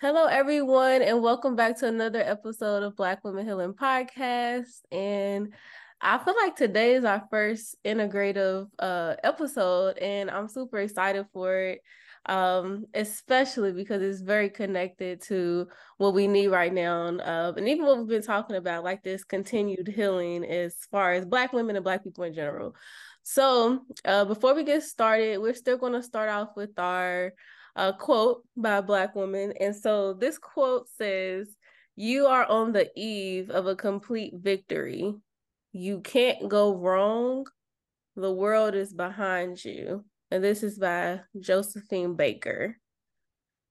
Hello, everyone, and welcome back to another episode of Black Women Healing Podcast. And I feel like today is our first integrative uh, episode, and I'm super excited for it, um, especially because it's very connected to what we need right now, uh, and even what we've been talking about, like this continued healing as far as Black women and Black people in general. So, uh, before we get started, we're still going to start off with our a quote by a black woman. And so this quote says, You are on the eve of a complete victory. You can't go wrong. The world is behind you. And this is by Josephine Baker.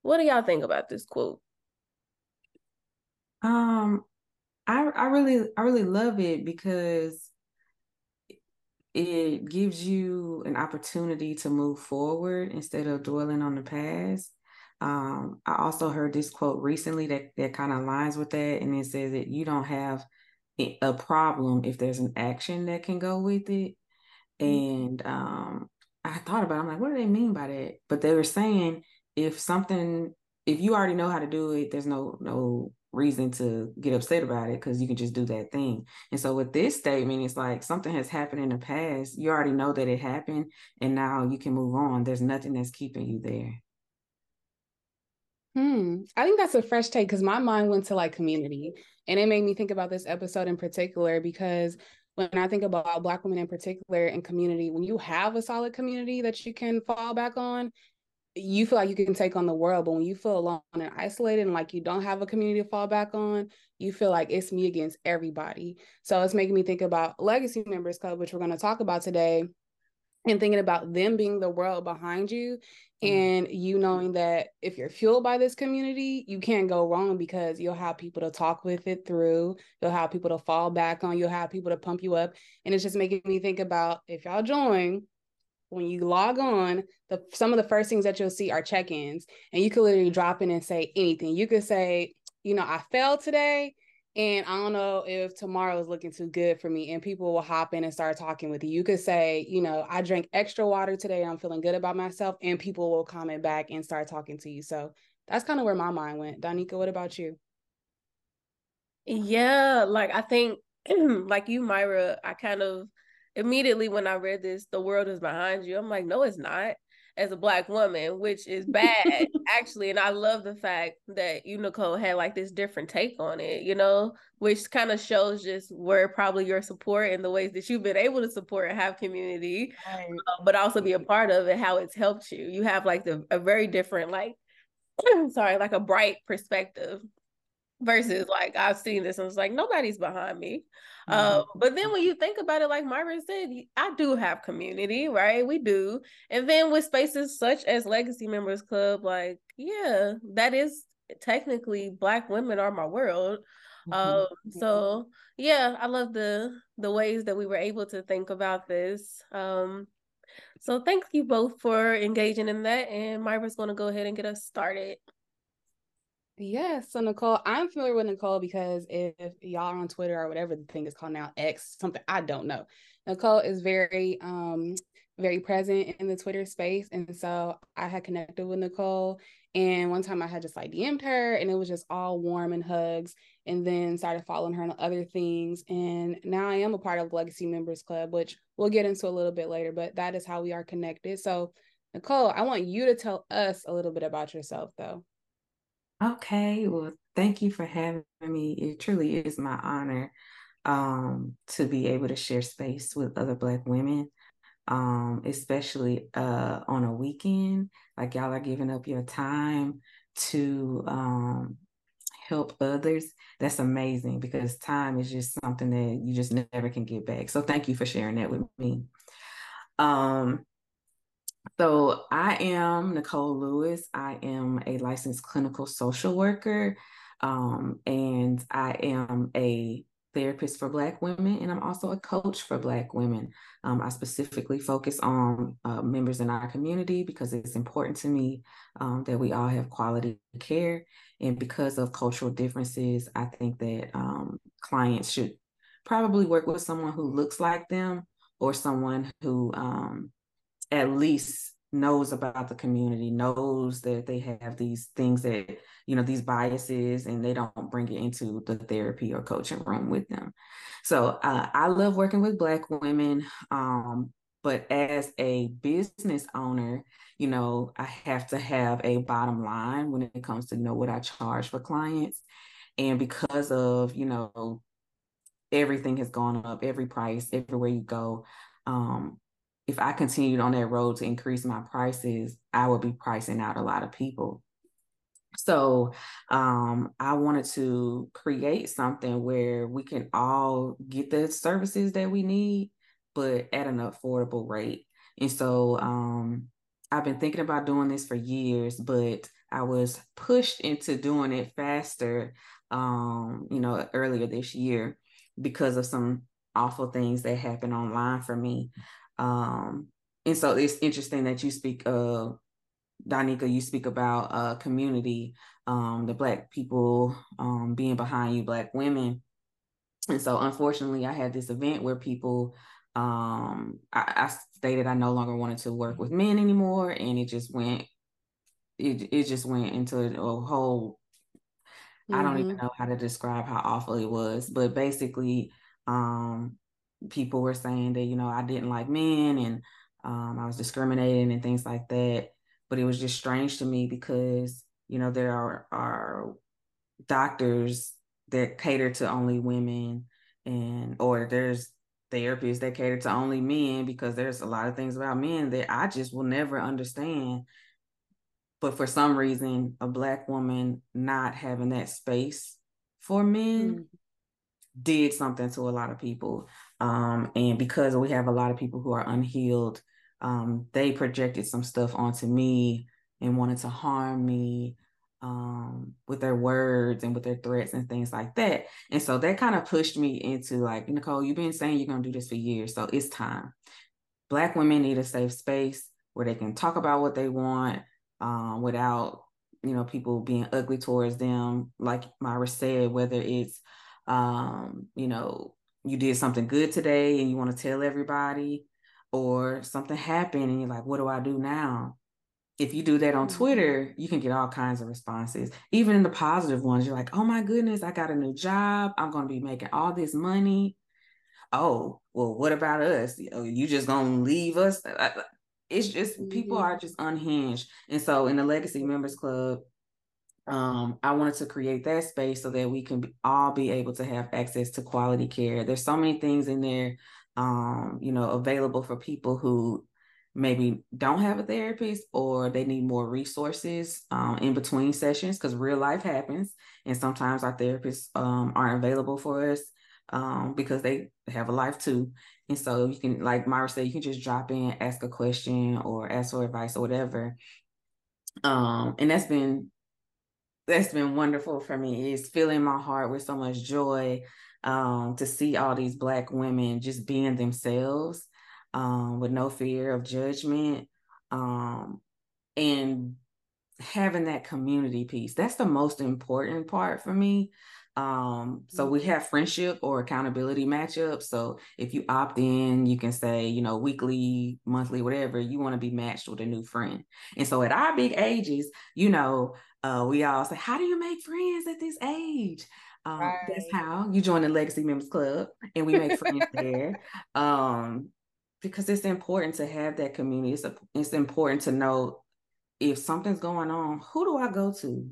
What do y'all think about this quote? Um, I I really I really love it because it gives you an opportunity to move forward instead of dwelling on the past. Um, I also heard this quote recently that, that kind of aligns with that, and it says that you don't have a problem if there's an action that can go with it. Mm-hmm. And um, I thought about, it, I'm like, what do they mean by that? But they were saying if something, if you already know how to do it, there's no no reason to get upset about it because you can just do that thing. And so with this statement, it's like something has happened in the past. You already know that it happened, and now you can move on. There's nothing that's keeping you there. Hmm. I think that's a fresh take because my mind went to like community. And it made me think about this episode in particular because when I think about Black women in particular and community, when you have a solid community that you can fall back on, you feel like you can take on the world, but when you feel alone and isolated and like you don't have a community to fall back on, you feel like it's me against everybody. So it's making me think about Legacy Members Club, which we're going to talk about today, and thinking about them being the world behind you mm-hmm. and you knowing that if you're fueled by this community, you can't go wrong because you'll have people to talk with it through, you'll have people to fall back on, you'll have people to pump you up. And it's just making me think about if y'all join, when you log on, the some of the first things that you'll see are check-ins, and you could literally drop in and say anything. You could say, you know, I failed today, and I don't know if tomorrow is looking too good for me, and people will hop in and start talking with you. You could say, you know, I drank extra water today, I'm feeling good about myself, and people will comment back and start talking to you. So that's kind of where my mind went. Donika, what about you? Yeah, like I think, like you, Myra, I kind of immediately when I read this, the world is behind you. I'm like, no, it's not. As a black woman, which is bad actually, and I love the fact that you Nicole had like this different take on it, you know, which kind of shows just where probably your support and the ways that you've been able to support and have community, right. uh, but also be a part of it, how it's helped you. You have like the a very different like, sorry, like a bright perspective versus like I've seen this and it's like nobody's behind me. Mm-hmm. Uh, but then when you think about it, like Myra said, I do have community, right? We do. And then with spaces such as Legacy Members Club, like, yeah, that is technically black women are my world. Mm-hmm. Um, so yeah, I love the the ways that we were able to think about this. Um, so thank you both for engaging in that. And Myra's gonna go ahead and get us started. Yes. So Nicole, I'm familiar with Nicole because if, y'all are on Twitter or whatever the thing is called now, X, something I don't know. Nicole is very um very present in the Twitter space. And so I had connected with Nicole. And one time I had just like DM'd her and it was just all warm and hugs. And then started following her on other things. And now I am a part of Legacy Members Club, which we'll get into a little bit later, but that is how we are connected. So, Nicole, I want you to tell us a little bit about yourself, though. Okay. Well, thank you for having me. It truly is my honor um, to be able to share space with other Black women um, especially uh, on a weekend. Like y'all are giving up your time to um, help others. That's amazing because time is just something that you just never can get back. So thank you for sharing that with me. Um, so I am Nicole Lewis. I am a licensed clinical social worker, um, and I am a therapist for Black women, and I'm also a coach for Black women. Um, I specifically focus on uh, members in our community because it's important to me um, that we all have quality care. And because of cultural differences, I think that um, clients should probably work with someone who looks like them or someone who um, at least knows about the community, knows that they have these things that, you know, these biases and they don't bring it into the therapy or coaching room with them. So uh, I love working with Black women. Um, but as a business owner, you know, I have to have a bottom line when it comes to, you know, what I charge for clients. And because of, you know, everything has gone up, every price, everywhere you go, um, if I continued on that road to increase my prices, I would be pricing out a lot of people. So um, I wanted to create something where we can all get the services that we need, but at an affordable rate. And so um, I've been thinking about doing this for years, but I was pushed into doing it faster, um, you know, earlier this year because of some awful things that happened online for me. Um, and so it's interesting that you speak of Donika, you speak about uh, community, um, the Black people um, being behind you, Black women. And so, unfortunately, I had this event where people, um, I, I, stated I no longer wanted to work with men anymore, and it just went, it it just went into a whole. Mm-hmm. I don't even mm-hmm. know how to describe how awful it was, but basically, um, people were saying that you know I didn't like men and um, I was discriminating and things like that. But it was just strange to me because you know there are are doctors that cater to only women and or there's therapists that cater to only men because there's a lot of things about men that I just will never understand. But for some reason, a black woman not having that space for men mm. did something to a lot of people. Um, and because we have a lot of people who are unhealed, um, they projected some stuff onto me and wanted to harm me um, with their words and with their threats and things like that. And so that kind of pushed me into like, Nicole, you've been saying you're going to do this for years. So it's time. Black women need a safe space where they can talk about what they want um, without, you know, people being ugly towards them. Like Myra said, whether it's, um, you know, you did something good today and you want to tell everybody, or something happened and you're like, what do I do now? If you do that on mm-hmm. Twitter, you can get all kinds of responses. Even in the positive ones, you're like, oh my goodness, I got a new job. I'm going to be making all this money. Oh, well, what about us? You just going to leave us? It's just mm-hmm. people are just unhinged. And so in the Legacy Members Club, um, I wanted to create that space so that we can be, all be able to have access to quality care. There's so many things in there, um, you know, available for people who maybe don't have a therapist or they need more resources um, in between sessions because real life happens, and sometimes our therapists um, aren't available for us um, because they have a life too. And so you can, like Myra said, you can just drop in, ask a question, or ask for advice or whatever. Um, and that's been that's been wonderful for me. It's filling my heart with so much joy um, to see all these Black women just being themselves um, with no fear of judgment. Um, and having that community piece. That's the most important part for me. Um, so we have friendship or accountability matchups. So if you opt in, you can say, you know, weekly, monthly, whatever, you want to be matched with a new friend. And so at our big ages, you know, uh, we all say, How do you make friends at this age? Um, right. That's how you join the Legacy Members Club and we make friends there. Um, because it's important to have that community. It's, a, it's important to know if something's going on, who do I go to?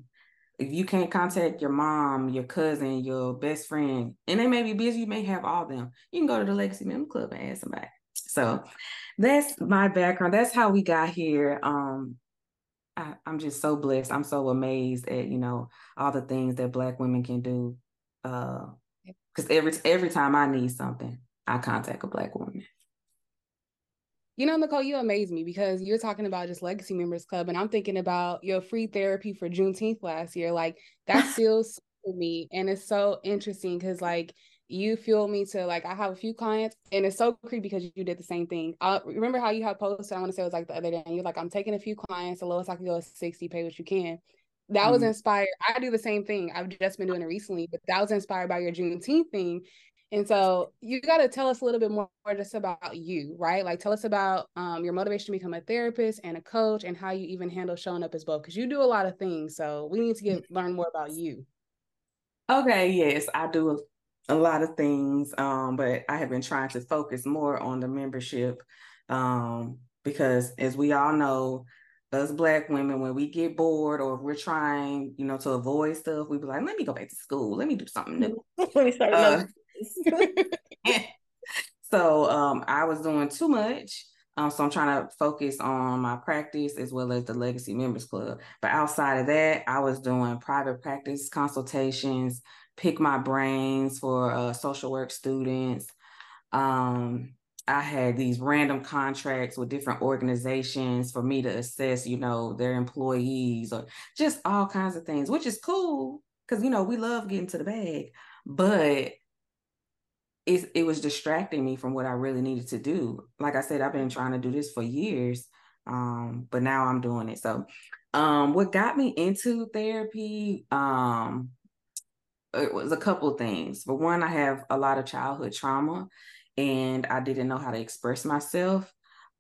if you can't contact your mom, your cousin, your best friend, and they may be busy, you may have all of them. You can go to the Legacy Member Club and ask somebody. So that's my background. That's how we got here. Um, I, am just so blessed. I'm so amazed at you know all the things that Black women can do. Because uh, every every time I need something, I contact a Black woman. You know, Nicole, you amaze me because you're talking about just Legacy Members Club, and I'm thinking about your free therapy for Juneteenth last year. Like that still me, and it's so interesting because like you fuel me to like I have a few clients, and it's so creepy because you did the same thing. I remember how you had posted. I want to say it was like the other day, and you're like, I'm taking a few clients. The lowest I can go is sixty. Pay what you can. That mm-hmm. was inspired. I do the same thing. I've just been doing it recently, but that was inspired by your Juneteenth thing. And so you got to tell us a little bit more just about you, right? Like tell us about um, your motivation to become a therapist and a coach and how you even handle showing up as both because you do a lot of things. So we need to get learn more about you. Okay, yes, I do a, lot of things, um, but I have been trying to focus more on the membership um, because as we all know, us black women, when we get bored or if we're trying, you know, to avoid stuff, we be like, let me go back to school. Let me do something new. let me start uh, so um, I was doing too much. Um, so I'm trying to focus on my practice as well as the Legacy Members Club. But outside of that, I was doing private practice consultations, pick my brains for uh, social work students. Um, I had these random contracts with different organizations for me to assess, you know, their employees or just all kinds of things, which is cool because you know we love getting to the bag. But it, it was distracting me from what I really needed to do. Like I said, I've been trying to do this for years, um, but now I'm doing it. So, um, what got me into therapy, um, it was a couple things. For one, I have a lot of childhood trauma, and I didn't know how to express myself,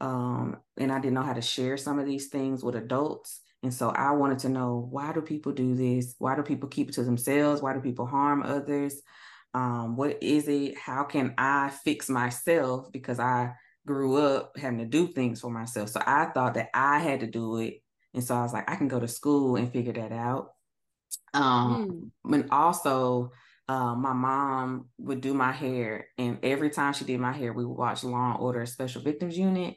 um, and I didn't know how to share some of these things with adults. And so I wanted to know why do people do this? Why do people keep it to themselves? Why do people harm others? um, what is it how can i fix myself because i grew up having to do things for myself so i thought that i had to do it and so i was like i can go to school and figure that out um mm. and also uh, my mom would do my hair and every time she did my hair we would watch law and order special victims unit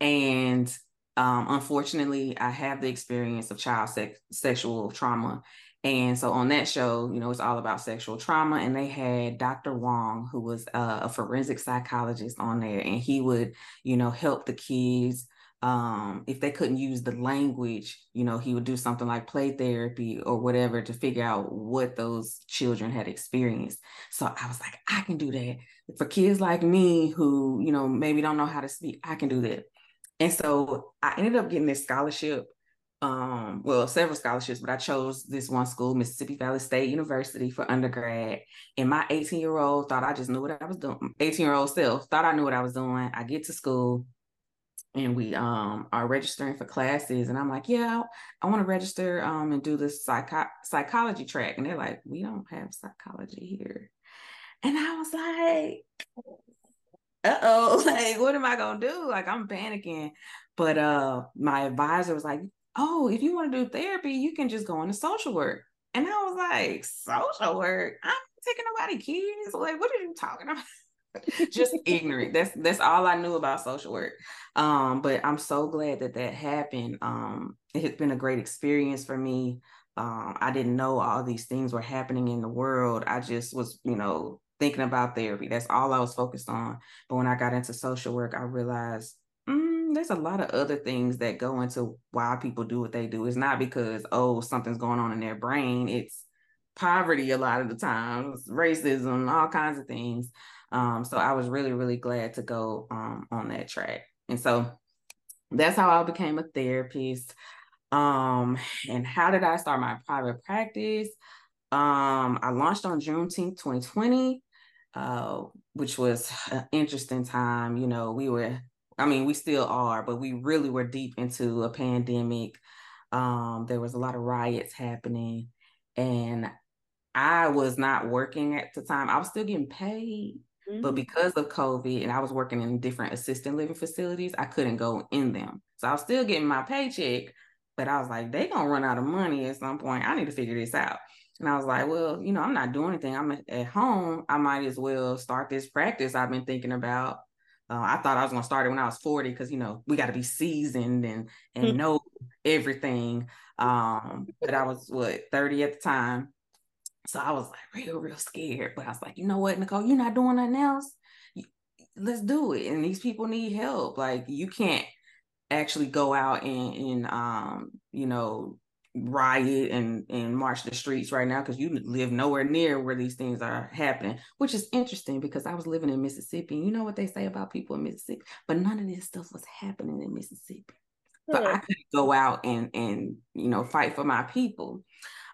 and um, unfortunately i have the experience of child sex- sexual trauma and so on that show, you know, it's all about sexual trauma. And they had Dr. Huang, who was a, a forensic psychologist on there, and he would, you know, help the kids. Um, if they couldn't use the language, you know, he would do something like play therapy or whatever to figure out what those children had experienced. So I was like, I can do that. For kids like me who, you know, maybe don't know how to speak, I can do that. And so I ended up getting this scholarship um, well, several scholarships, but I chose this one school, Mississippi Valley State University, for undergrad. And my 18 year old thought I just knew what I was doing. 18 year old self thought I knew what I was doing. I get to school and we um are registering for classes and i'm like yeah i, want to register um and do this psycho- psychology track and they're like we don't have psychology here and i was like uh-oh like what am i gonna do like i'm panicking but uh my advisor was like oh, if you want to do therapy, you can just go into social work. And I was like, social work? I'm taking nobody kids. Like, what are you talking about? just ignorant. That's that's all I knew about social work. Um, but I'm so glad that that happened. Um, it has been a great experience for me. Um, I didn't know all these things were happening in the world. I just was, you know, thinking about therapy. That's all I was focused on. But when I got into social work, I realized there's a lot of other things that go into why people do what they do. It's not because, oh, something's going on in their brain. It's poverty a lot of the times, racism, all kinds of things. Um, so I was really, really glad to go um, on that track. And so that's how I became a therapist. Um, and how did I start my private practice? Um, I launched on Juneteenth 2020, uh, which was an interesting time. You know, we were, I mean, we still are, but we really were deep into a pandemic. Um, there was a lot of riots happening, and I was not working at the time. I was still getting paid, mm-hmm. but because of COVID and I was working in different assisted living facilities, I couldn't go in them. So I was still getting my paycheck, but I was like, they gonna run out of money at some point. I need to figure this out. And I was like, well, you know, I'm not doing anything. I'm at home. I might as well start this practice I've been thinking about. Uh, I thought I was gonna start it when I was 40 because you know we got to be seasoned and and mm-hmm. know everything. Um, but I was what 30 at the time. So I was like real, real scared. But I was like, you know what, Nicole, you're not doing nothing else. Let's do it. And these people need help. Like you can't actually go out and, and um, you know, riot and and march the streets right now because you live nowhere near where these things are happening which is interesting because i was living in mississippi and you know what they say about people in mississippi but none of this stuff was happening in mississippi so i could go out and and you know fight for my people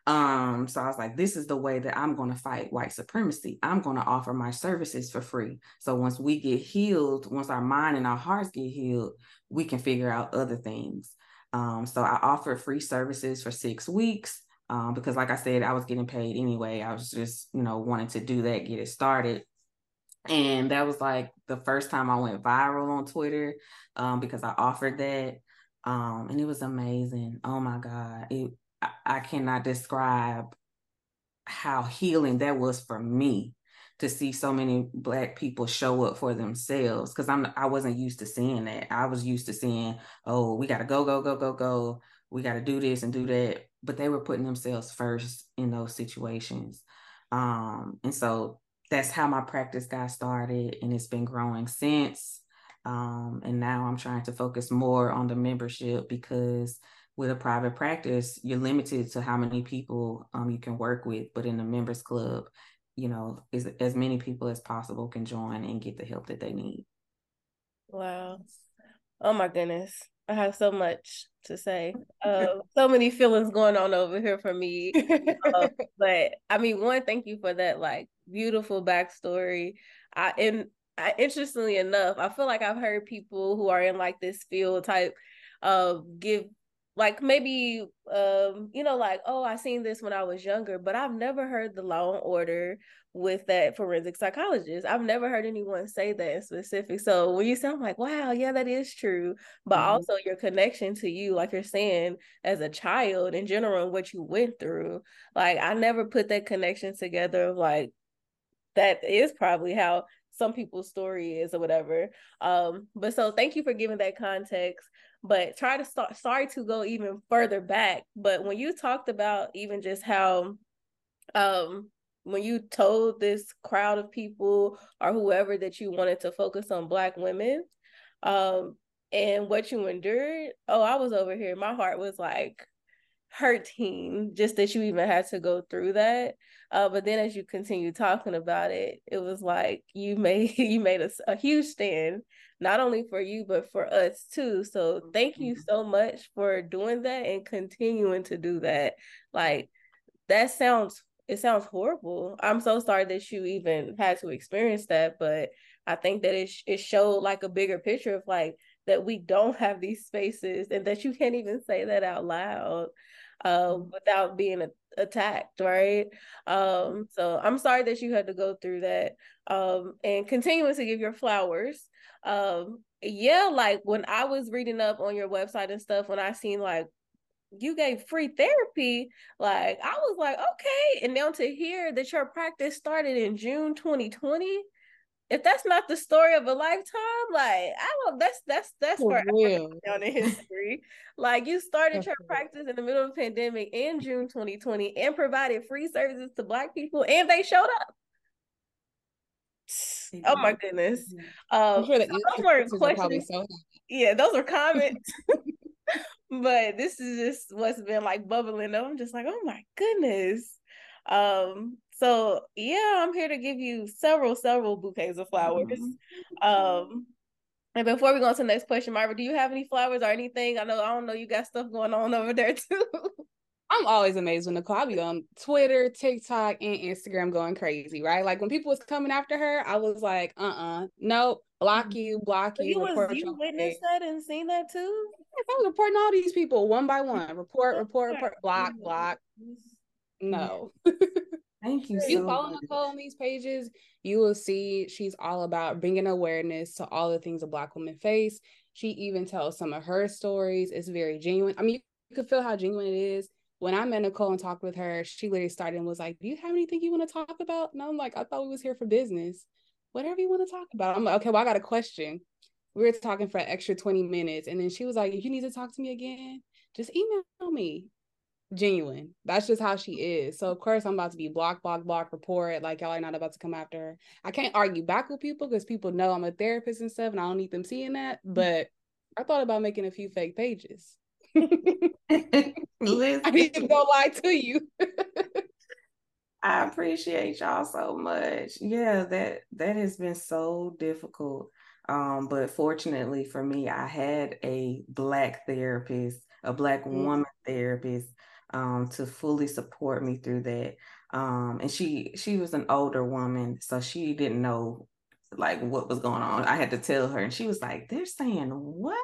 um, so I was like, this is the way that I'm going to fight white supremacy. I'm going to offer my services for free. So once we get healed, once our mind and our hearts get healed, we can figure out other things. Um, so I offered free services for six weeks um, because, like I said, I was getting paid anyway. I was just, you know, wanting to do that, get it started. And that was like the first time I went viral on Twitter um, because I offered that. Um, and it was amazing. Oh my God. It I, cannot describe how healing that was for me to see so many black people show up for themselves because i'm i wasn't used to seeing that. I was used to seeing oh we got to go go go go go. We got to do this and do that. But they were putting themselves first in those situations. Um and so that's how my practice got started and it's been growing since. Um and now i'm trying to focus more on the membership because with a private practice, you're limited to how many people um, you can work with. But in the members club, you know, is as many people as possible can join and get the help that they need. Wow. Oh my goodness. I have so much to say. Uh, so many feelings going on over here for me. Uh, but I mean, one, thank you for that like beautiful backstory. I and I, interestingly enough, I feel like I've heard people who are in like this field type uh give like maybe um you know like oh i seen this when i was younger but i've never heard the law and order with that forensic psychologist. I've never heard anyone say that in specific. So when you say i'm like wow yeah that is true but mm-hmm. also your connection to you like you're saying as a child in general and what you went through like i never put that connection together of like that is probably how some people's story is or whatever. Um but so thank you for giving that context but try to start sorry to go even further back but when you talked about even just how um when you told this crowd of people or whoever that you wanted to focus on black women um and what you endured oh i was over here. My heart was like hurting just that you even had to go through that. Uh, but then as you continue talking about it it was like you made you made a, a huge stand not only for you but for us too. So thank you mm-hmm. so much for doing that and continuing to do that. Like that sounds it sounds horrible. I'm so sorry that you even had to experience that but i think that it, it showed like a bigger picture of like that we don't have these spaces and that you can't even say that out loud uh, without being a- attacked, right? Um, so I'm sorry that you had to go through that. Um, and continuing to give your flowers. Um, yeah, like when I was reading up on your website and stuff, when I seen like you gave free therapy, like I was like, okay. And now to hear that your practice started in June 2020, if that's not the story of a lifetime, like I don't that's that's that's for real down in history. like you started your practice in the middle of the pandemic in June 2020 and provided free services to black people and they showed up. Oh my goodness. Um, sure those were questions. Yeah, those were comments. but this is just what's been like bubbling up. I'm just like, oh my goodness. Um, so yeah, I'm here to give you several, several bouquets of flowers. Mm-hmm. Um, And before we go on to the next question, Myra, do you have any flowers or anything? I know I don't know you got stuff going on over there too. I'm always amazed when Nicole I be on Twitter, TikTok, and Instagram going crazy, right? Like when people was coming after her, I was like, uh uh-uh, uh, nope, block mm-hmm. you, block you. you was you witnessed that and seen that too? I was reporting all these people one by one. Report, report, report, block, block. No. Thank you. If you follow much. Nicole on these pages, you will see she's all about bringing awareness to all the things a Black woman face. She even tells some of her stories. It's very genuine. I mean, you can feel how genuine it is. When I met Nicole and talked with her, she literally started and was like, "Do you have anything you want to talk about?" And I'm like, "I thought we was here for business. Whatever you want to talk about." I'm like, "Okay, well, I got a question." We were talking for an extra 20 minutes, and then she was like, "If you need to talk to me again, just email me." Genuine. That's just how she is. So of course I'm about to be block, block, block, report. Like y'all are not about to come after her. I can't argue back with people because people know I'm a therapist and stuff, and I don't need them seeing that. But I thought about making a few fake pages. I didn't go lie to you. I appreciate y'all so much. Yeah, that that has been so difficult. Um, but fortunately for me, I had a black therapist, a black mm-hmm. woman therapist um, to fully support me through that. Um, and she she was an older woman, so she didn't know like what was going on. I had to tell her, and she was like, "They're saying what?"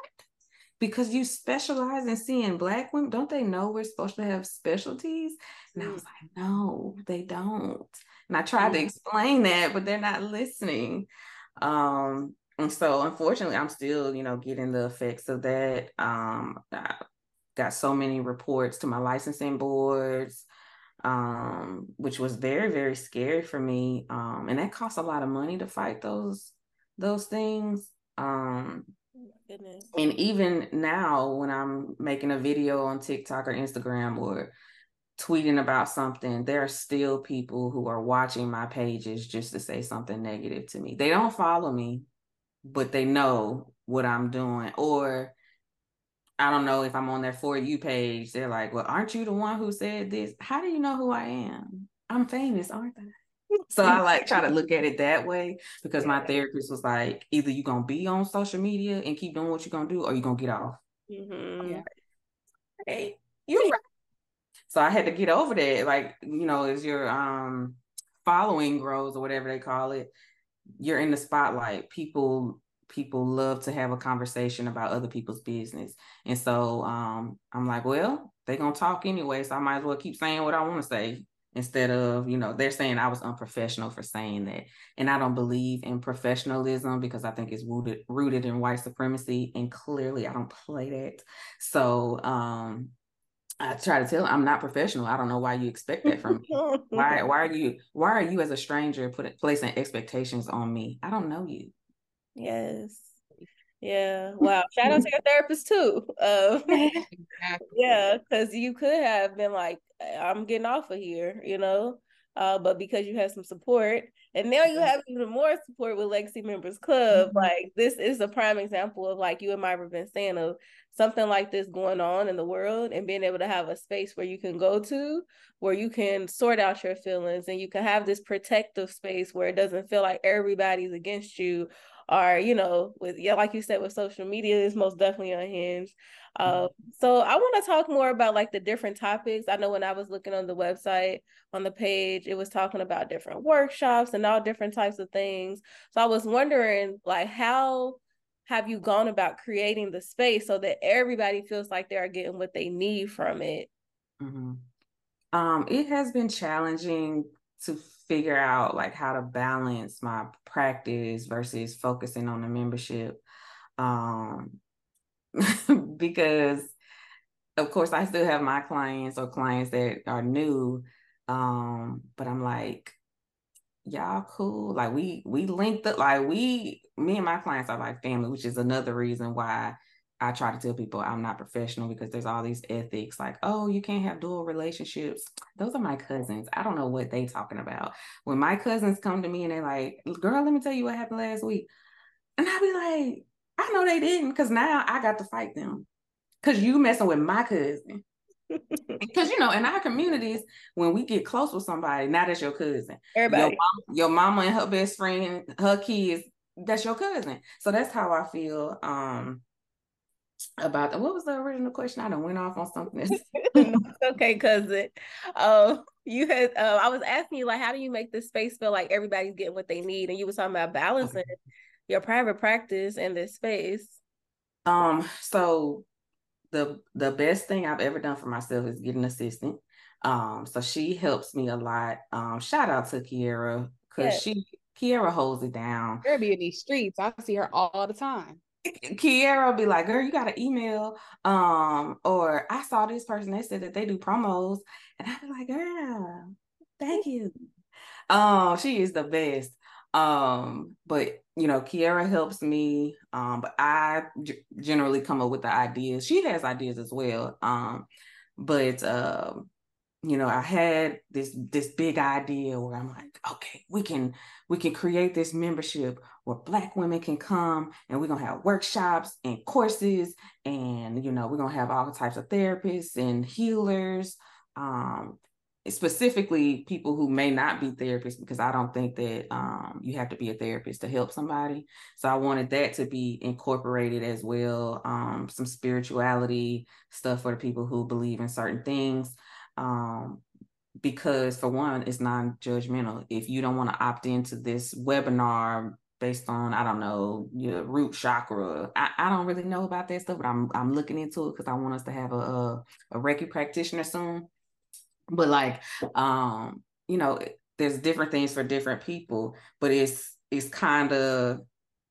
Because you specialize in seeing black women, don't they know we're supposed to have specialties? And I was like, no, they don't. And I tried to explain that, but they're not listening. Um, and so unfortunately, I'm still, you know, getting the effects of that. Um, I, got so many reports to my licensing boards, um, which was very, very scary for me. Um, and that costs a lot of money to fight those those things. Um, Goodness. And even now, when I'm making a video on TikTok or Instagram or tweeting about something, there are still people who are watching my pages just to say something negative to me. They don't follow me, but they know what I'm doing. Or I don't know if I'm on their for you page. They're like, well, aren't you the one who said this? How do you know who I am? I'm famous, aren't I? So I like try to look at it that way because my therapist was like, either you're gonna be on social media and keep doing what you're gonna do, or you're gonna get off. Mm-hmm. Yeah. Hey, you right. So I had to get over that. Like, you know, as your um following grows or whatever they call it, you're in the spotlight. People people love to have a conversation about other people's business. And so um, I'm like, well, they're going to talk anyway. So I might as well keep saying what I want to say instead of, you know, they're saying I was unprofessional for saying that. And I don't believe in professionalism because I think it's rooted, rooted in white supremacy. And clearly I don't play that. So, um, I try to tell them, I'm not professional. I don't know why you expect that from me. why why are you why are you as a stranger putting placing expectations on me? I don't know you. Yes. Yeah. Wow. Shout out to your therapist too. Uh, yeah, because you could have been like, I'm getting off of here, you know. Uh, but because you have some support, and now you have even more support with Legacy Members Club, mm-hmm. like this is a prime example of like you and Myra been saying of something like this going on in the world and being able to have a space where you can go to where you can sort out your feelings and you can have this protective space where it doesn't feel like everybody's against you or you know with yeah like you said with social media is most definitely unhinged uh, so i want to talk more about like the different topics. I know when i was looking on the website on the page it was talking about different workshops and all different types of things. So i was wondering like how have you gone about creating the space so that everybody feels like they're getting what they need from it? Mm-hmm. um, it has been challenging to figure out like how to balance my practice versus focusing on the membership um because of course I still have my clients or clients that are new um but I'm like y'all cool. Like we we linked up like we me and my clients are like family which is another reason why I try to tell people I'm not professional because there's all these ethics like, oh, you can't have dual relationships. Those are my cousins. I don't know what they talking about. When my cousins come to me and they're like, girl, let me tell you what happened last week. And I be like, I know they didn't because now I got to fight them. Cause you messing with my cousin. Because you know, in our communities, when we get close with somebody, now that's your cousin. Everybody. Your mama, your mama and her best friend, her kids, that's your cousin. So that's how I feel um about the, what was the original question? I don't went off on something. okay, cousin. Um, you had uh, I was asking you like, how do you make this space feel like everybody's getting what they need? And you were talking about balancing okay. your private practice and this space. Um, so the the best thing I've ever done for myself is get an assistant. Um, so she helps me a lot. Um, shout out to Kiera because yes. she Kiera holds it down. Kiera be in these streets. I see her all the time. Kiera will be like, girl, you got an email. Um, or I saw this person they said that they do promos. And I'd be like, girl, thank you. Um, she is the best. Um, but you know, Kiera helps me. Um, but I g- generally come up with the ideas. She has ideas as well. Um, but um, you know, I had this this big idea where I'm like, okay, we can we can create this membership where black women can come and we're gonna have workshops and courses and you know, we're gonna have all types of therapists and healers. Um, specifically people who may not be therapists because I don't think that um, you have to be a therapist to help somebody. So I wanted that to be incorporated as well. Um, some spirituality stuff for the people who believe in certain things. Um, because for one, it's non-judgmental. If you don't want to opt into this webinar based on I don't know your root chakra, I, I don't really know about that stuff, but I'm I'm looking into it because I want us to have a, a a Reiki practitioner soon. But like, um, you know, there's different things for different people, but it's it's kind of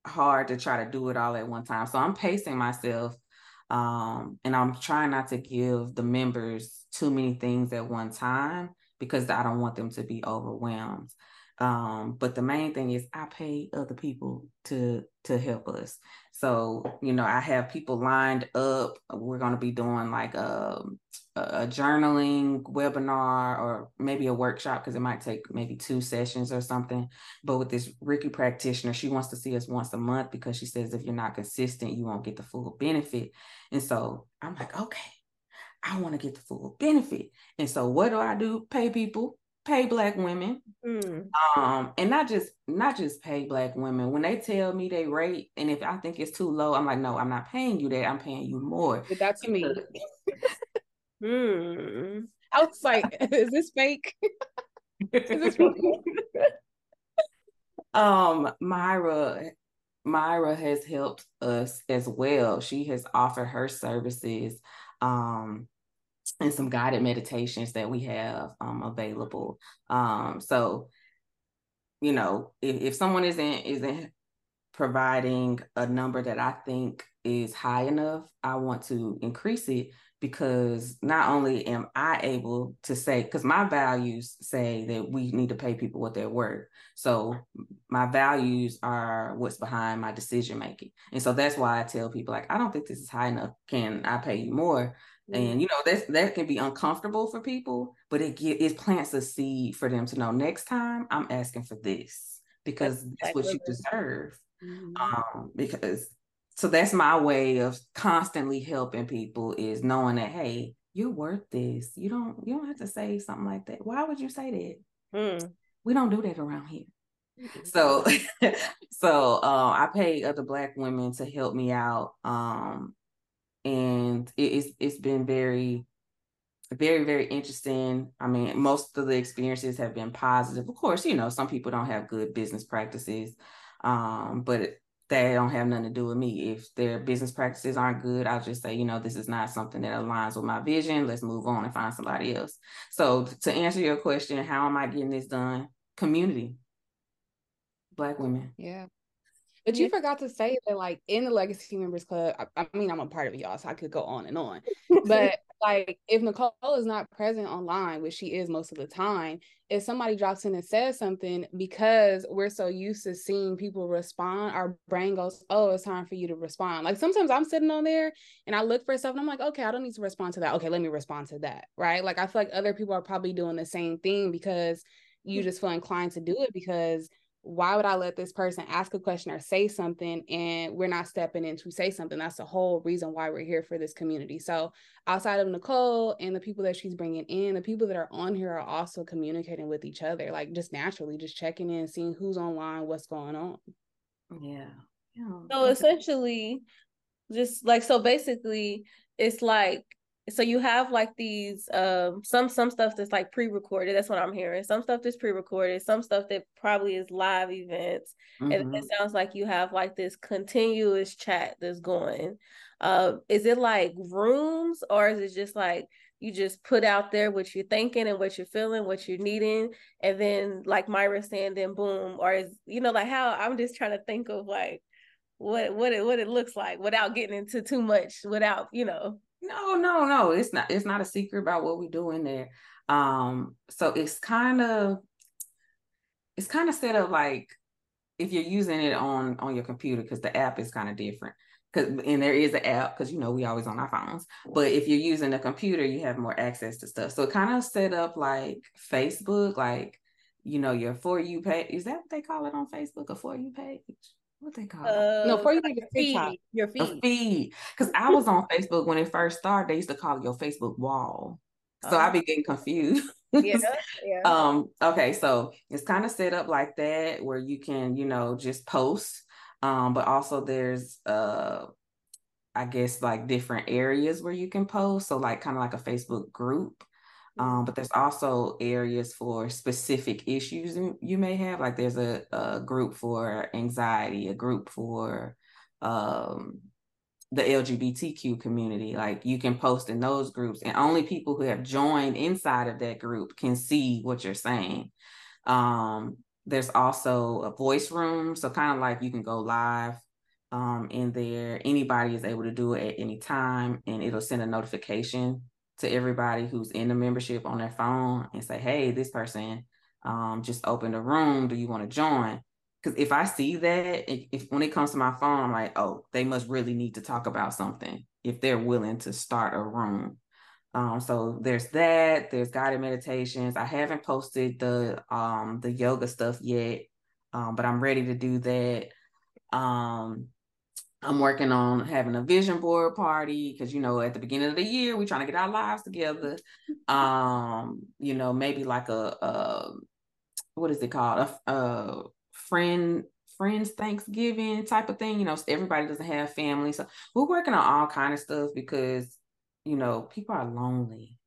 hard to try to do it all at one time. So I'm pacing myself um, and I'm trying not to give the members too many things at one time because I don't want them to be overwhelmed. Um, but the main thing is I pay other people to to help us. So, you know, I have people lined up. We're going to be doing like um, a, a journaling webinar or maybe a workshop because it might take maybe two sessions or something. But with this Reiki practitioner, she wants to see us once a month because she says if you're not consistent, you won't get the full benefit. And so I'm like, okay, I want to get the full benefit. And so what do I do? Pay people pay black women. Mm. um and not just not just pay black women. When they tell me they rate and if i think it's too low i'm like no i'm not paying you that. I'm paying you more. That's me. Hmm. i was like is this fake? Is this um myra myra has helped us as well. She has offered her services. Um and some guided meditations that we have um, available. Um, so, you know, if, if someone isn't isn't providing a number that I think is high enough, I want to increase it because not only am I able to say, because my values say that we need to pay people what they're worth. So my values are what's behind my decision making. And so that's why I tell people, like, I don't think this is high enough. Can I pay you more? And you know that's that can be uncomfortable for people, but it get it plants a seed for them to know next time I'm asking for this because that's, that's what you deserve. Mm-hmm. Um, because so that's my way of constantly helping people is knowing that hey, you're worth this. You don't you don't have to say something like that. Why would you say that? Mm. We don't do that around here. So so uh, I pay other black women to help me out. Um, and it's it's been very very very interesting. I mean most of the experiences have been positive. Of course you know some people don't have good business practices um, but they don't have nothing to do with me. If their business practices aren't good i'll just say you know this is not something that aligns with my vision. Let's move on and find somebody else. So to answer your question how am i getting this done? Community. Black women. Yeah but you forgot to say that, like in the Legacy Members Club, I, I, mean, I'm a part of y'all, so I could go on and on. But like, if Nicole is not present online, which she is most of the time, if somebody drops in and says something, because we're so used to seeing people respond, our brain goes, "Oh, it's time for you to respond." Like sometimes I'm sitting on there and I look for stuff, and I'm like, "Okay, I don't need to respond to that. Okay, let me respond to that." Right? Like I feel like other people are probably doing the same thing because you mm. just feel inclined to do it because why would I let this person ask a question or say something and we're not stepping in to say something? That's the whole reason why we're here for this community. So, outside of Nicole and the people that she's bringing in, the people that are on here are also communicating with each other, like just naturally, just checking in, seeing who's online, what's going on. Yeah. yeah. So essentially, just like so basically it's like so you have like these um some some stuff that's like pre-recorded that's what i'm hearing some stuff that's pre-recorded some stuff that probably is live events mm-hmm. and it sounds like you have like this continuous chat that's going uh is it like rooms or is it just like you just put out there what you're thinking and what you're feeling what you're needing and then like myra saying then boom or is you know like how i'm just trying to think of like what what it what it looks like without getting into too much without you know no no no it's not it's not a secret about what we do in there. Um so it's kind of it's kind of set up like if you're using it on on your computer because the app is kind of different. Because and there is an app because you know we always on our phones. But if you're using a computer you have more access to stuff. So it kind of set up like facebook like you know your for you page is that what they call it on facebook a for you page what they call uh, no for you like feed your feed a feed. because i was on facebook when it first started they used to call it your facebook wall. So i uh-huh. be getting confused. Yeah, yeah. um okay so it's kind of set up like that where you can you know just post um but also there's uh i guess like different areas where you can post. So like kind of like a facebook group um, but there's also areas for specific issues you may have. Like there's a, a group for anxiety, a group for um, the LGBTQ community. Like you can post in those groups, and only people who have joined inside of that group can see what you're saying. Um, there's also a voice room, so kind of like you can go live um, in there. Anybody is able to do it at any time, and it'll send a notification to everybody who's in the membership on their phone and say, hey, this person um, just opened a room. Do you want to join? Because if I see that, if when it comes to my phone, I'm like, oh, they must really need to talk about something if they're willing to start a room. Um, so there's that. There's guided meditations. I haven't posted the um, the yoga stuff yet, um, but I'm ready to do that. Um, I'm working on having a vision board party because you know at the beginning of the year we're trying to get our lives together. Um, you know, maybe like a, a what is it called? A, a friend friends Thanksgiving type of thing. You know, everybody doesn't have family, so we're working on all kind of stuff because you know people are lonely.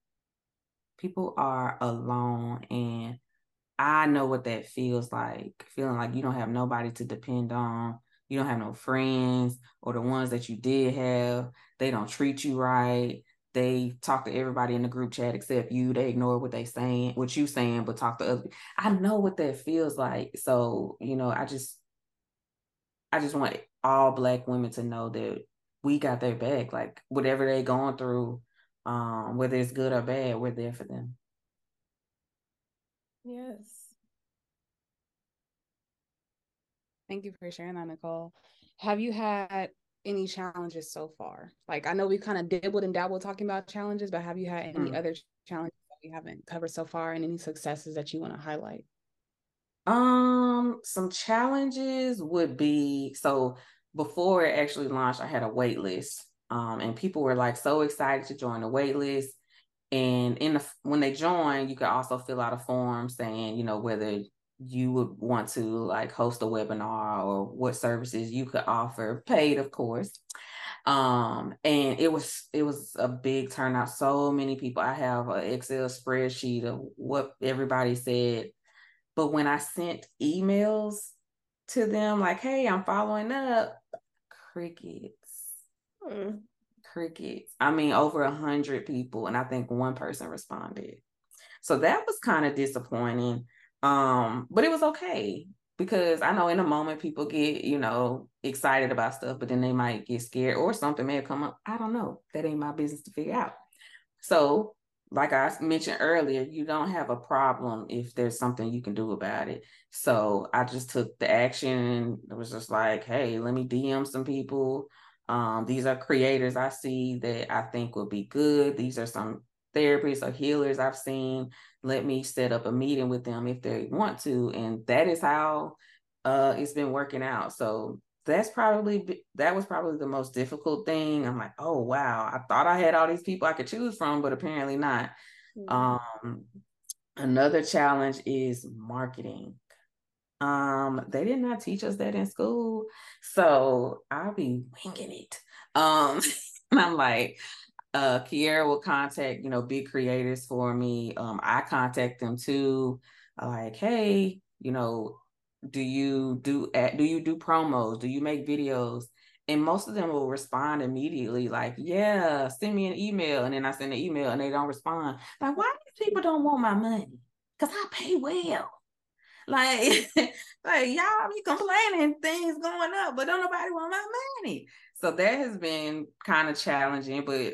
People are alone, and I know what that feels like. Feeling like you don't have nobody to depend on you don't have no friends or the ones that you did have they don't treat you right they talk to everybody in the group chat except you they ignore what they saying what you saying but talk to other i know what that feels like so you know i just i just want all black women to know that we got their back like whatever they going through um whether it's good or bad we're there for them. Yes Thank you for sharing that, Nicole. Have you had any challenges so far? Like I know we kind of dibbled and dabbled talking about challenges, but have you had any mm. other challenges that we haven't covered so far and any successes that you want to highlight? Um, some challenges would be so before it actually launched, I had a wait list. Um, and people were like so excited to join the wait list. And in the when they join, you could also fill out a form saying, you know, whether you would want to like host a webinar or what services you could offer paid of course. Um and it was it was a big turnout. So many people i have an excel spreadsheet of what everybody said. But when i sent emails to them like hey i'm following up crickets. Hmm. crickets. I mean over a hundred people and i think one person responded. So that was kind of disappointing um, but it was okay because I know in a moment people get, you know, excited about stuff, but then they might get scared or something may have come up. I don't know. That ain't my business to figure out. So, like I mentioned earlier, you don't have a problem if there's something you can do about it. So I just took the action. and It was just like, hey, let me DM some people. Um, these are creators I see that I think will be good. These are some therapists or healers I've seen. Let me set up a meeting with them if they want to. And that is how uh, it's been working out. So that's probably that was probably the most difficult thing. I'm like, oh wow, I thought I had all these people I could choose from, but apparently not. Mm-hmm. Um, another challenge is marketing. Um, they did not teach us that in school. So I'll be winging it. Um, and I'm like, uh Kiera will contact, you know, big creators for me. Um, I contact them too. Like, hey, you know, do you do do you do promos? Do you make videos? And most of them will respond immediately, like, yeah, send me an email. And then I send an email and they don't respond. Like, why do people don't want my money? Because I pay well. Like, like y'all be complaining things going up, but don't nobody want my money. So that has been kind of challenging, but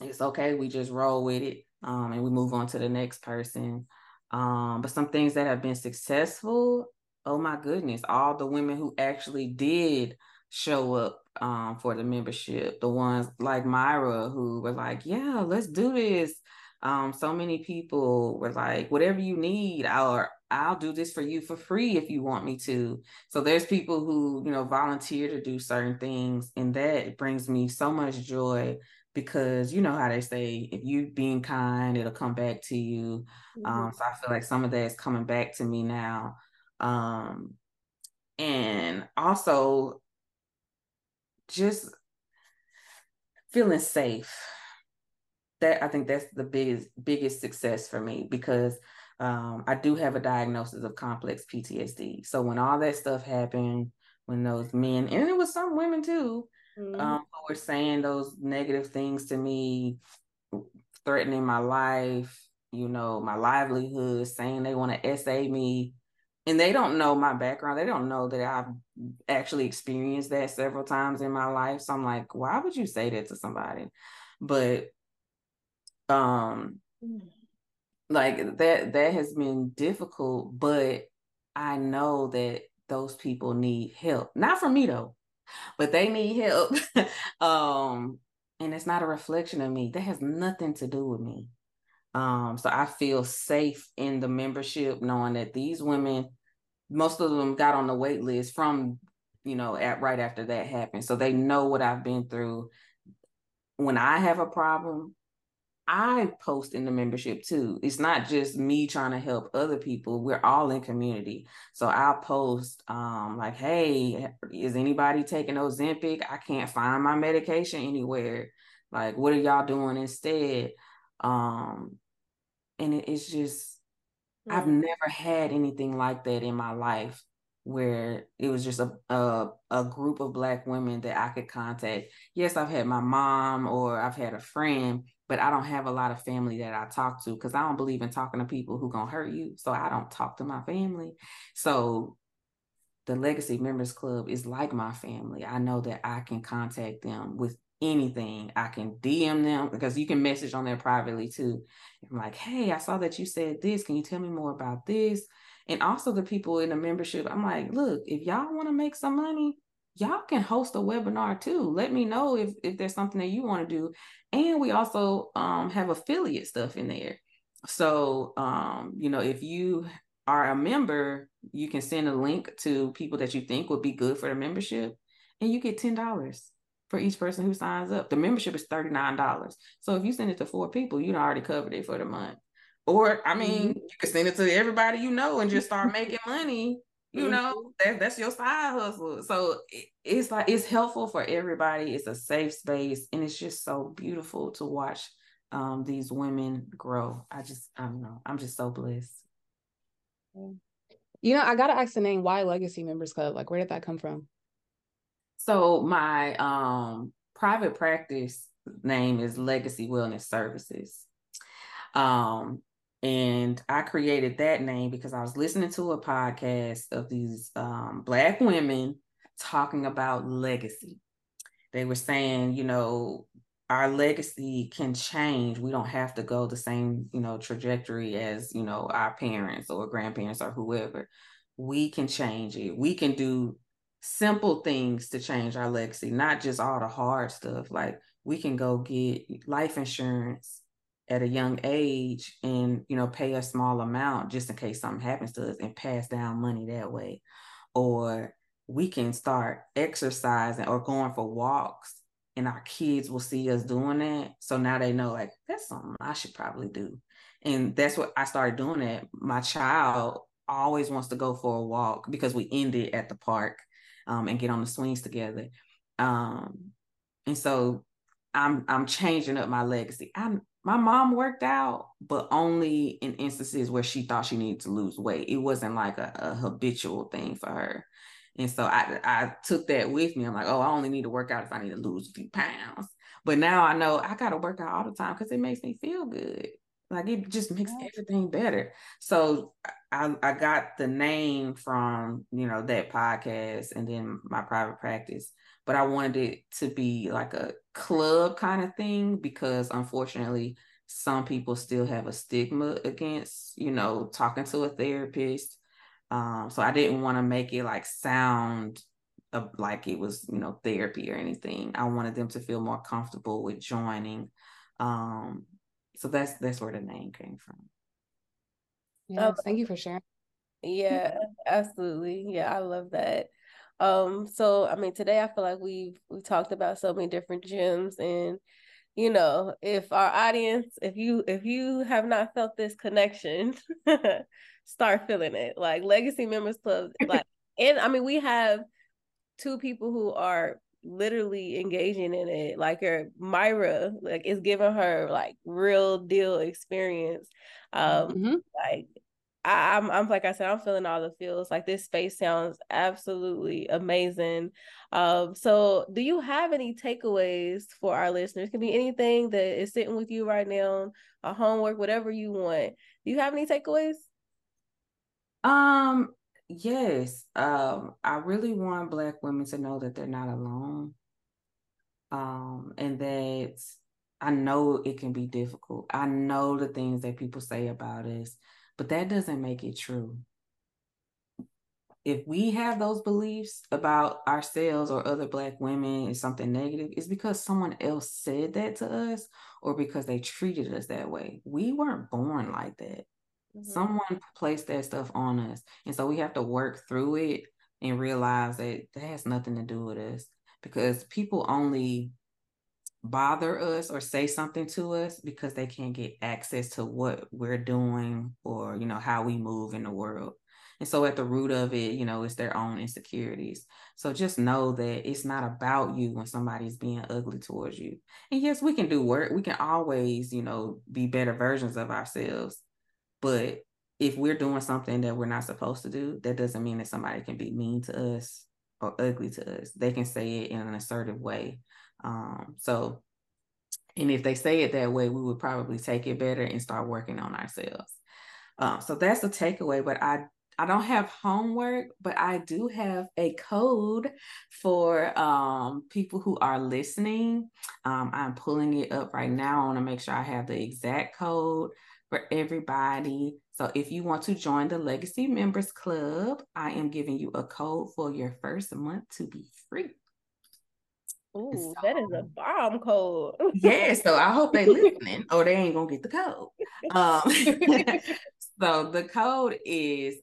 it's okay. We just roll with it. Um, and we move on to the next person. Um, but some things that have been successful, oh my goodness, all the women who actually did show up um, for the membership, the ones like Myra who were like, yeah, let's do this. Um, so many people were like, whatever you need, or I'll do this for you for free if you want me to. So there's people who, you know, volunteer to do certain things, and that brings me so much joy because you know how they say if you being kind, it'll come back to you. Mm-hmm. Um, so I feel like some of that is coming back to me now. Um, and also just feeling safe that I think that's the biggest biggest success for me because um, I do have a diagnosis of complex PTSD. So when all that stuff happened, when those men and it was some women too, mm-hmm. um, who were saying those negative things to me, threatening my life, you know, my livelihood, saying they want to SA me, and they don't know my background. They don't know that I've actually experienced that several times in my life. So I'm like, why would you say that to somebody? But um like that that has been difficult but i know that those people need help. Not from me though but they need help. Um and it's not a reflection of me. That has nothing to do with me. Um so i feel safe in the membership knowing that these women most of them got on the wait list from you know at right after that happened. So they know what i've been through. When i have a problem I post in the membership too. It's not just me trying to help other people. We're all in community. So I'll post um like, hey, is anybody taking Ozempic? I can't find my medication anywhere. Like, what are y'all doing instead? Um, and it, it's just mm-hmm. I've never had anything like that in my life where it was just a, a a group of black women that I could contact. Yes, I've had my mom or I've had a friend, but I don't have a lot of family that I talk to because I don't believe in talking to people who gonna hurt you. So I don't talk to my family. So the Legacy Members Club is like my family. I know that I can contact them with anything. I can DM them because you can message on there privately too. I'm like, hey, I saw that you said this. Can you tell me more about this? And also the people in the membership, I'm like, look, if y'all want to make some money, y'all can host a webinar too. Let me know if, if there's something that you want to do. And we also um, have affiliate stuff in there. So, um, you know, if you are a member, you can send a link to people that you think would be good for the membership, and you get $10 for each person who signs up. The membership is $39. So if you send it to four people, you already covered it for the month. Or, I mean, mm-hmm. you can send it to everybody you know and just start making money you mm-hmm. know that, that's your side hustle. So it, it's like it's helpful for everybody. It's a safe space and it's just so beautiful to watch um, these women grow. I just i don't know. I'm just so blessed. You know i gotta ask the name why legacy members club. Like where did that come from? So my um private practice name is legacy wellness services. Um and I created that name because I was listening to a podcast of these um, Black women talking about legacy. They were saying, you know, our legacy can change. We don't have to go the same, you know, trajectory as, you know, our parents or grandparents or whoever. We can change it. We can do simple things to change our legacy, not just all the hard stuff. Like we can go get life insurance at a young age and you know pay a small amount just in case something happens to us and pass down money that way or we can start exercising or going for walks and our kids will see us doing that so now they know like that's something i should probably do and that's what i started doing that my child always wants to go for a walk because we ended at the park um, and get on the swings together. Um, and so I'm I'm changing up my legacy. I'm my mom worked out, but only in instances where she thought she needed to lose weight. It wasn't like a, a habitual thing for her. And so I I took that with me. I'm like, oh, I only need to work out if I need to lose a few pounds. But now I know I gotta work out all the time because it makes me feel good. Like it just makes everything better. So I, I got the name from, you know, that podcast and then my private practice. But I wanted it to be like a club kind of thing because unfortunately some people still have a stigma against, you know, talking to a therapist. Um, so I didn't want to make it like sound like it was, you know, therapy or anything. I wanted them to feel more comfortable with joining. Um, so that's that's where the name came from. Yeah, oh, thank you for sharing. Yeah, absolutely. Yeah, I love that. Um, so I mean, today I feel like we've we talked about so many different gems, and you know, if our audience, if you if you have not felt this connection, start feeling it. Like Legacy Members Club, like, and I mean, we have two people who are literally engaging in it like her myra like is giving her like real deal experience um mm-hmm. like I, am I'm, like I said, I'm feeling all the feels. Like this space sounds absolutely amazing. Um, so do you have any takeaways for our listeners? It can be anything that is sitting with you right now, a homework, whatever you want. Do you have any takeaways? Um, yes. Um, I really want black women to know that they're not alone. Um, and that I know it can be difficult. I know the things that people say about us but that doesn't make it true. If we have those beliefs about ourselves or other Black women is something negative, it's because someone else said that to us or because they treated us that way. We weren't born like that. Mm-hmm. Someone placed that stuff on us. And so we have to work through it and realize that that has nothing to do with us because people only bother us or say something to us because they can't get access to what we're doing or you know how we move in the world. And so at the root of it you know it's their own insecurities. So just know that it's not about you when somebody's being ugly towards you. And yes we can do work we can always you know be better versions of ourselves. But if we're doing something that we're not supposed to do that doesn't mean that somebody can be mean to us or ugly to us. They can say it in an assertive way um, so, and if they say it that way, we would probably take it better and start working on ourselves. Um, so that's the takeaway. But I I don't have homework, but I do have a code for um, people who are listening. Um, I'm pulling it up right now. I want to make sure I have the exact code for everybody. So if you want to join the Legacy Members Club, I am giving you a code for your first month to be free. Ooh, so, that is a bomb code. yeah, so I hope they listening or they ain't gonna get the code. Um, so the code is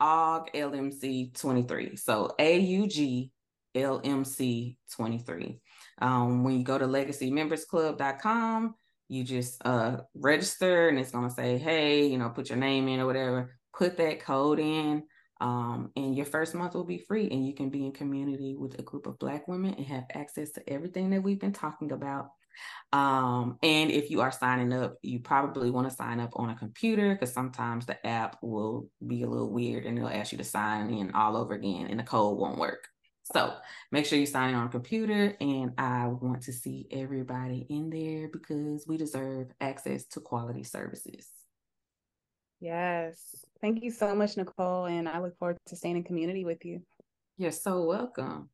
AUG LMC 23. So A U G LMC 23. Um, when you go to legacymembersclub.com, you just uh, register and it's gonna say, hey, you know, put your name in or whatever, put that code in. Um, and your first month will be free, and you can be in community with a group of Black women and have access to everything that we've been talking about. Um, and if you are signing up, you probably want to sign up on a computer because sometimes the app will be a little weird and it'll ask you to sign in all over again, and the code won't work. So make sure you sign in on a computer, and I want to see everybody in there because we deserve access to quality services. Yes. Thank you so much, Nicole. And I look forward to staying in community with you. You're so welcome.